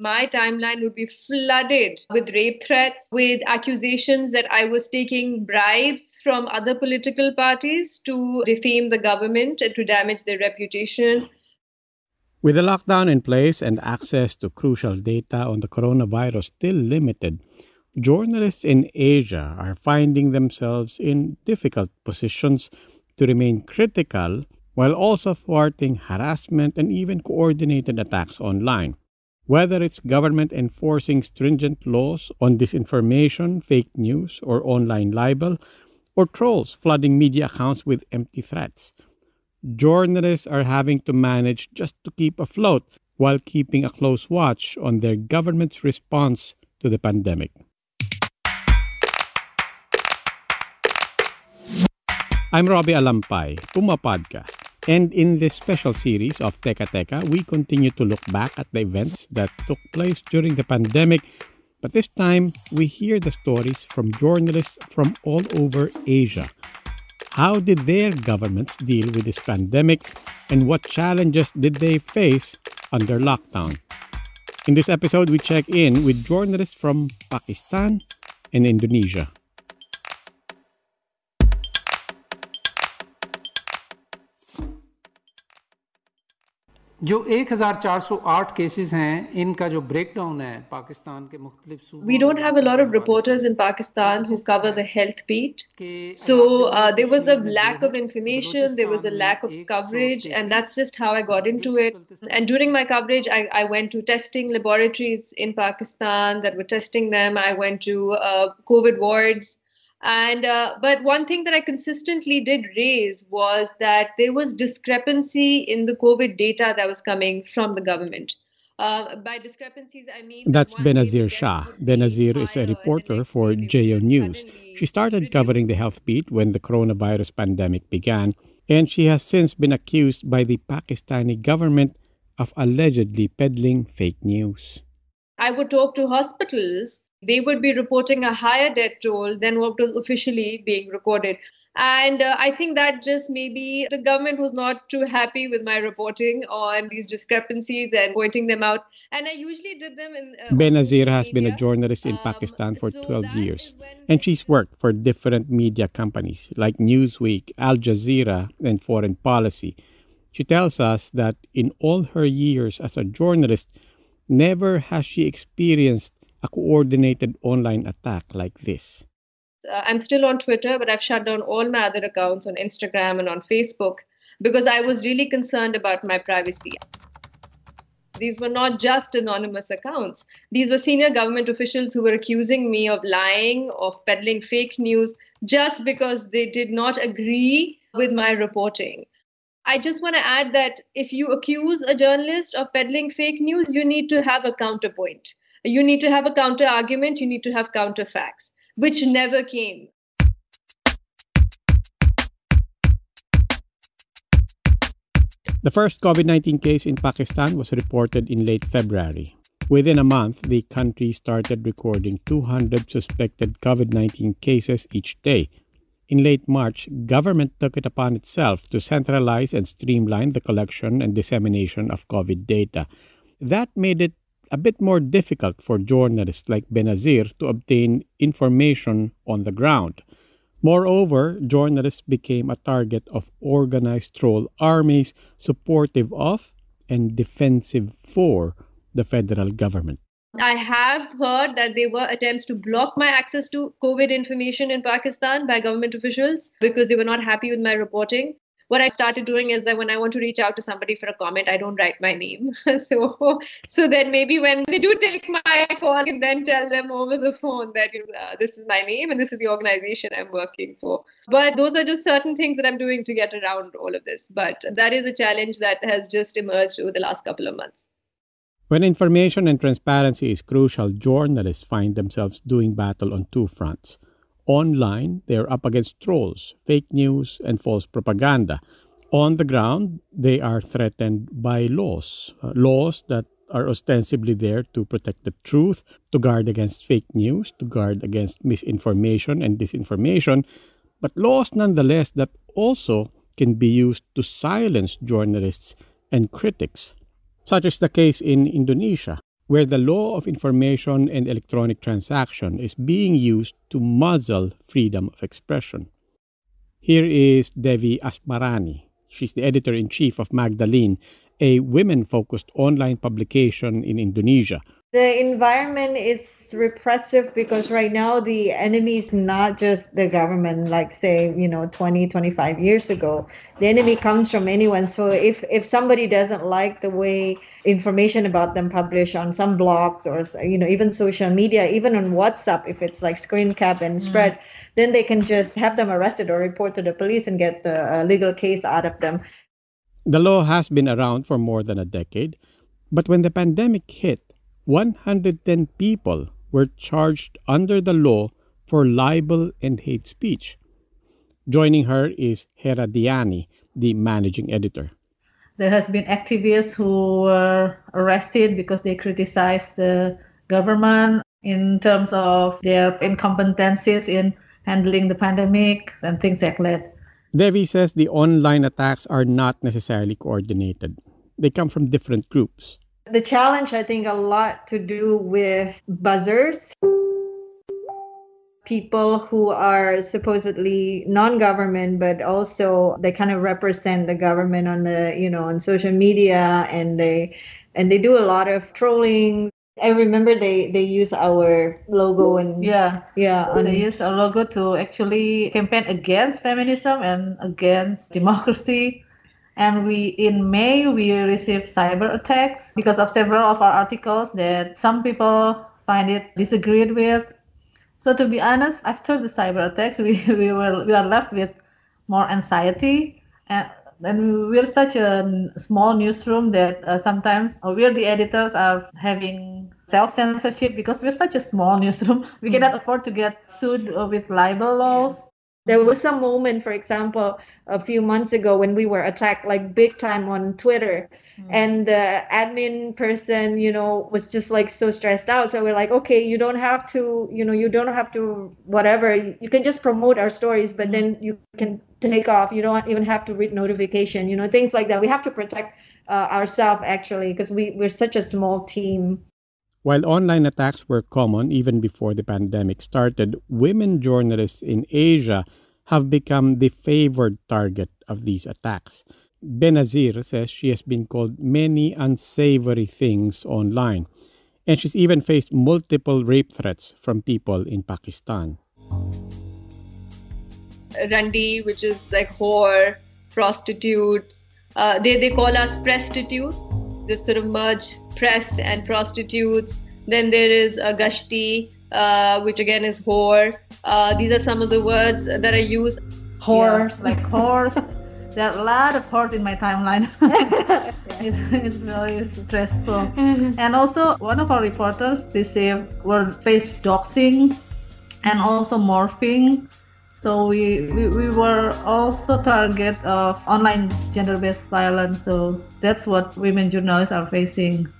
My timeline would be flooded with rape threats, with accusations that I was taking bribes from other political parties to defame the government and to damage their reputation. With the lockdown in place and access to crucial data on the coronavirus still limited, journalists in Asia are finding themselves in difficult positions to remain critical while also thwarting harassment and even coordinated attacks online. Whether it's government enforcing stringent laws on disinformation, fake news, or online libel, or trolls flooding media accounts with empty threats. Journalists are having to manage just to keep afloat while keeping a close watch on their government's response to the pandemic. I'm Robbie Alampay, Puma Podcast. And in this special series of Teka Teka, we continue to look back at the events that took place during the pandemic. But this time, we hear the stories from journalists from all over Asia. How did their governments deal with this pandemic, and what challenges did they face under lockdown? In this episode, we check in with journalists from Pakistan and Indonesia. जो 1408 cases हैं इनका जो breakdown है पाकिस्तान के मुख्तलिफ We don't have a lot of reporters in Pakistan who cover the health beat. So uh, there was a lack of information, there was a lack of coverage, and that's just how I got into it. And during my coverage, I, I went to testing laboratories in Pakistan that were testing them. I went to uh, COVID wards and uh, but one thing that i consistently did raise was that there was discrepancy in the covid data that was coming from the government. Uh, by discrepancies i mean that's benazir shah. benazir is a reporter for Geo News. She started covering the health beat when the coronavirus pandemic began and she has since been accused by the pakistani government of allegedly peddling fake news. I would talk to hospitals they would be reporting a higher death toll than what was officially being recorded. And uh, I think that just maybe the government was not too happy with my reporting on these discrepancies and pointing them out. And I usually did them in. Uh, Benazir has been a journalist in um, Pakistan for so 12 years. And she's worked for different media companies like Newsweek, Al Jazeera, and Foreign Policy. She tells us that in all her years as a journalist, never has she experienced a coordinated online attack like this? Uh, I'm still on Twitter, but I've shut down all my other accounts on Instagram and on Facebook because I was really concerned about my privacy. These were not just anonymous accounts. These were senior government officials who were accusing me of lying, of peddling fake news, just because they did not agree with my reporting. I just want to add that if you accuse a journalist of peddling fake news, you need to have a counterpoint you need to have a counter argument, you need to have counter facts, which never came. The first COVID 19 case in Pakistan was reported in late February. Within a month, the country started recording 200 suspected COVID 19 cases each day. In late March, government took it upon itself to centralize and streamline the collection and dissemination of COVID data. That made it a bit more difficult for journalists like Benazir to obtain information on the ground. Moreover, journalists became a target of organized troll armies supportive of and defensive for the federal government. I have heard that there were attempts to block my access to COVID information in Pakistan by government officials because they were not happy with my reporting what I started doing is that when I want to reach out to somebody for a comment, I don't write my name. so, so then maybe when they do take my call, can then tell them over the phone that uh, this is my name and this is the organization I'm working for. But those are just certain things that I'm doing to get around all of this. But that is a challenge that has just emerged over the last couple of months. When information and transparency is crucial, journalists find themselves doing battle on two fronts. Online, they are up against trolls, fake news, and false propaganda. On the ground, they are threatened by laws, uh, laws that are ostensibly there to protect the truth, to guard against fake news, to guard against misinformation and disinformation, but laws nonetheless that also can be used to silence journalists and critics such is the case in Indonesia, where the law of information and electronic transaction is being used to muzzle freedom of expression. Here is Devi Asmarani. She's the editor in chief of Magdalene, a women focused online publication in Indonesia the environment is repressive because right now the enemy is not just the government like say you know 20 25 years ago the enemy comes from anyone so if if somebody doesn't like the way information about them published on some blogs or you know even social media even on whatsapp if it's like screen cap and mm. spread mm. then they can just have them arrested or report to the police and get the uh, legal case out of them the law has been around for more than a decade but when the pandemic hit 110 people were charged under the law for libel and hate speech. Joining her is Hera Diani, the managing editor. There has been activists who were arrested because they criticized the government in terms of their incompetencies in handling the pandemic and things like that. Devi says the online attacks are not necessarily coordinated. They come from different groups. The challenge, I think, a lot to do with buzzers. People who are supposedly non-government, but also they kind of represent the government on the, you know, on social media, and they and they do a lot of trolling. I remember they they use our logo and yeah yeah on, they use our logo to actually campaign against feminism and against democracy and we in may we received cyber attacks because of several of our articles that some people find it disagreed with. So to be honest after the cyber attacks we, we were we are left with more anxiety. And and we're such a small newsroom that uh, sometimes uh, we're the editors are having self censorship because we're such a small newsroom. We cannot afford to get sued uh, with libel laws there was some moment, for example, a few months ago when we were attacked like big time on Twitter, mm-hmm. and the admin person, you know, was just like so stressed out. So we're like, okay, you don't have to, you know, you don't have to whatever. You can just promote our stories, but mm-hmm. then you can take off. You don't even have to read notification. You know, things like that. We have to protect uh, ourselves actually because we we're such a small team. While online attacks were common even before the pandemic started, women journalists in Asia have become the favored target of these attacks. Benazir says she has been called many unsavory things online, and she's even faced multiple rape threats from people in Pakistan. Randi, which is like whore, prostitutes, uh, they, they call us prostitutes sort of merge press and prostitutes. Then there is a gashti, uh, which again is whore. Uh, these are some of the words that I use. Horse, yeah. like horse. there are a lot of horse in my timeline. it's, it's very stressful. And also, one of our reporters they say, were faced doxing and also morphing so we, we, we were also target of online gender-based violence. So that's what women journalists are facing.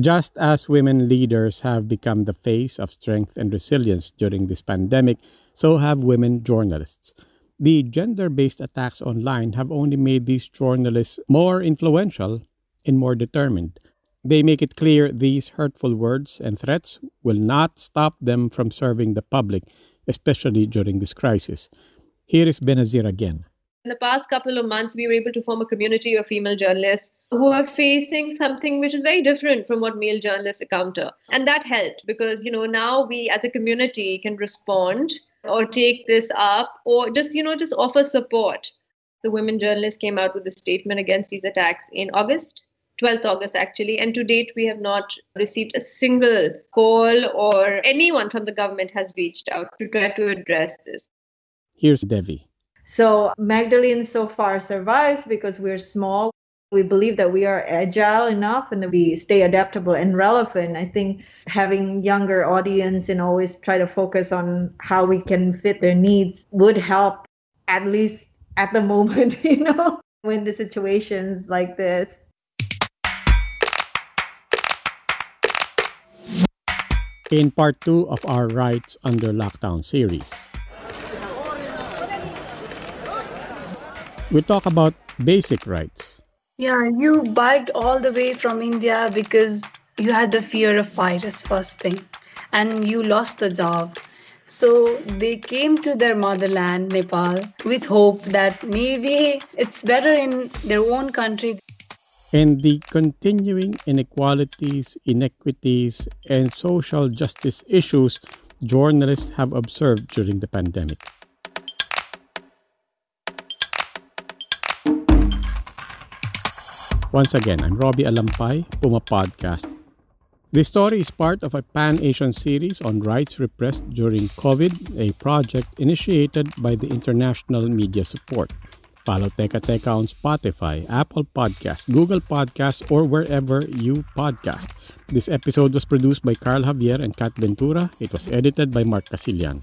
Just as women leaders have become the face of strength and resilience during this pandemic, so have women journalists. The gender based attacks online have only made these journalists more influential and more determined. They make it clear these hurtful words and threats will not stop them from serving the public, especially during this crisis. Here is Benazir again. In the past couple of months, we were able to form a community of female journalists who are facing something which is very different from what male journalists encounter. And that helped because, you know, now we as a community can respond or take this up or just, you know, just offer support. The women journalists came out with a statement against these attacks in August 12th August, actually. And to date, we have not received a single call or anyone from the government has reached out to try to address this. Here's Devi. So Magdalene so far survives because we're small. we believe that we are agile enough and that we stay adaptable and relevant. I think having younger audience and always try to focus on how we can fit their needs would help at least at the moment, you know, when the situations like this. In part two of our Rights Under Lockdown series, we talk about basic rights. Yeah, you biked all the way from India because you had the fear of virus first thing and you lost the job. So they came to their motherland, Nepal, with hope that maybe it's better in their own country. And the continuing inequalities, inequities, and social justice issues journalists have observed during the pandemic. Once again, I'm Robbie Alampay, Puma Podcast. This story is part of a Pan Asian series on rights repressed during COVID, a project initiated by the International Media Support. Follow Teka Teka on Spotify, Apple Podcasts, Google Podcasts, or wherever you podcast. This episode was produced by Carl Javier and Kat Ventura. It was edited by Mark Casilian.